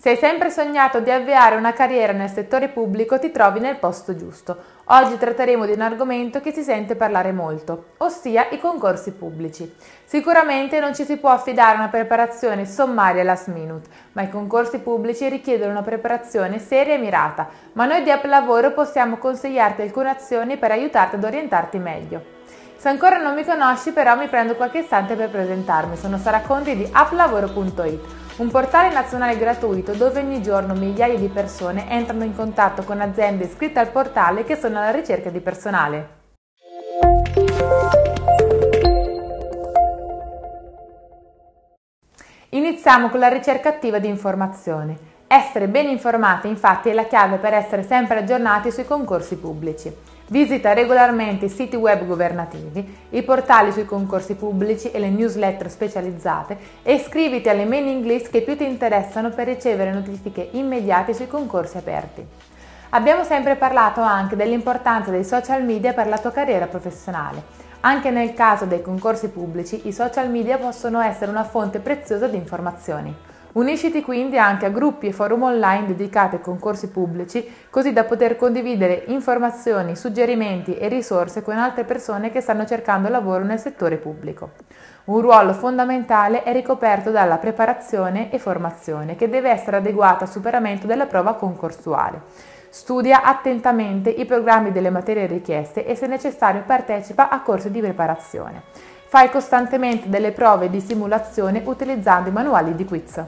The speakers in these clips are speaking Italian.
Se hai sempre sognato di avviare una carriera nel settore pubblico, ti trovi nel posto giusto. Oggi tratteremo di un argomento che si sente parlare molto, ossia i concorsi pubblici. Sicuramente non ci si può affidare una preparazione sommaria last minute, ma i concorsi pubblici richiedono una preparazione seria e mirata, ma noi di App Lavoro possiamo consigliarti alcune azioni per aiutarti ad orientarti meglio. Se ancora non mi conosci però mi prendo qualche istante per presentarmi, sono Sara Conti di applavoro.it un portale nazionale gratuito dove ogni giorno migliaia di persone entrano in contatto con aziende iscritte al portale che sono alla ricerca di personale. Iniziamo con la ricerca attiva di informazioni. Essere ben informati infatti è la chiave per essere sempre aggiornati sui concorsi pubblici. Visita regolarmente i siti web governativi, i portali sui concorsi pubblici e le newsletter specializzate e iscriviti alle mailing list che più ti interessano per ricevere notifiche immediate sui concorsi aperti. Abbiamo sempre parlato anche dell'importanza dei social media per la tua carriera professionale. Anche nel caso dei concorsi pubblici, i social media possono essere una fonte preziosa di informazioni. Unisciti quindi anche a gruppi e forum online dedicati ai concorsi pubblici, così da poter condividere informazioni, suggerimenti e risorse con altre persone che stanno cercando lavoro nel settore pubblico. Un ruolo fondamentale è ricoperto dalla preparazione e formazione, che deve essere adeguata al superamento della prova concorsuale. Studia attentamente i programmi delle materie richieste e se necessario partecipa a corsi di preparazione. Fai costantemente delle prove di simulazione utilizzando i manuali di quiz.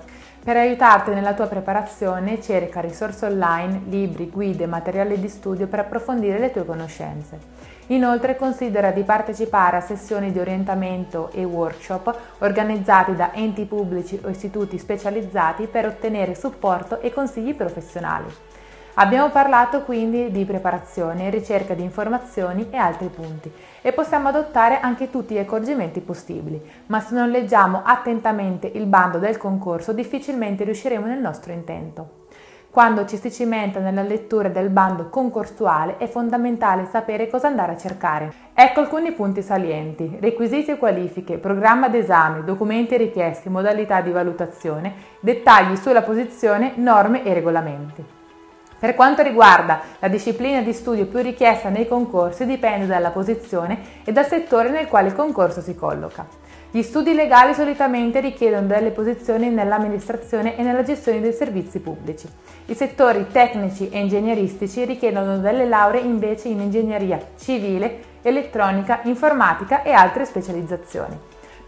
Per aiutarti nella tua preparazione cerca risorse online, libri, guide, materiali di studio per approfondire le tue conoscenze. Inoltre considera di partecipare a sessioni di orientamento e workshop organizzati da enti pubblici o istituti specializzati per ottenere supporto e consigli professionali. Abbiamo parlato quindi di preparazione, ricerca di informazioni e altri punti e possiamo adottare anche tutti gli accorgimenti possibili, ma se non leggiamo attentamente il bando del concorso difficilmente riusciremo nel nostro intento. Quando ci si cimenta nella lettura del bando concorsuale è fondamentale sapere cosa andare a cercare. Ecco alcuni punti salienti. Requisiti e qualifiche, programma d'esame, documenti richiesti, modalità di valutazione, dettagli sulla posizione, norme e regolamenti. Per quanto riguarda la disciplina di studio più richiesta nei concorsi dipende dalla posizione e dal settore nel quale il concorso si colloca. Gli studi legali solitamente richiedono delle posizioni nell'amministrazione e nella gestione dei servizi pubblici. I settori tecnici e ingegneristici richiedono delle lauree invece in ingegneria civile, elettronica, informatica e altre specializzazioni.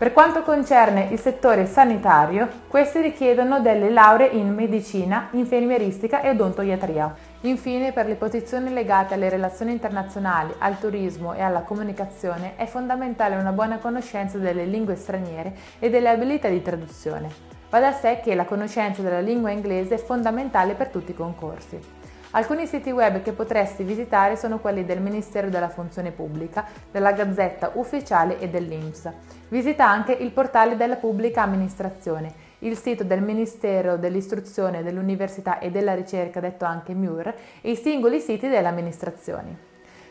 Per quanto concerne il settore sanitario, questi richiedono delle lauree in medicina, infermieristica e odontoiatria. Infine, per le posizioni legate alle relazioni internazionali, al turismo e alla comunicazione è fondamentale una buona conoscenza delle lingue straniere e delle abilità di traduzione. Va da sé che la conoscenza della lingua inglese è fondamentale per tutti i concorsi. Alcuni siti web che potresti visitare sono quelli del Ministero della Funzione Pubblica, della Gazzetta Ufficiale e dell'INPS. Visita anche il portale della Pubblica Amministrazione, il sito del Ministero dell'Istruzione, dell'Università e della Ricerca, detto anche MUR, e i singoli siti delle amministrazioni.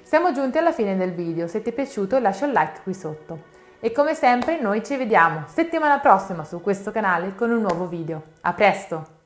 Siamo giunti alla fine del video, se ti è piaciuto lascia un like qui sotto. E come sempre noi ci vediamo settimana prossima su questo canale con un nuovo video. A presto!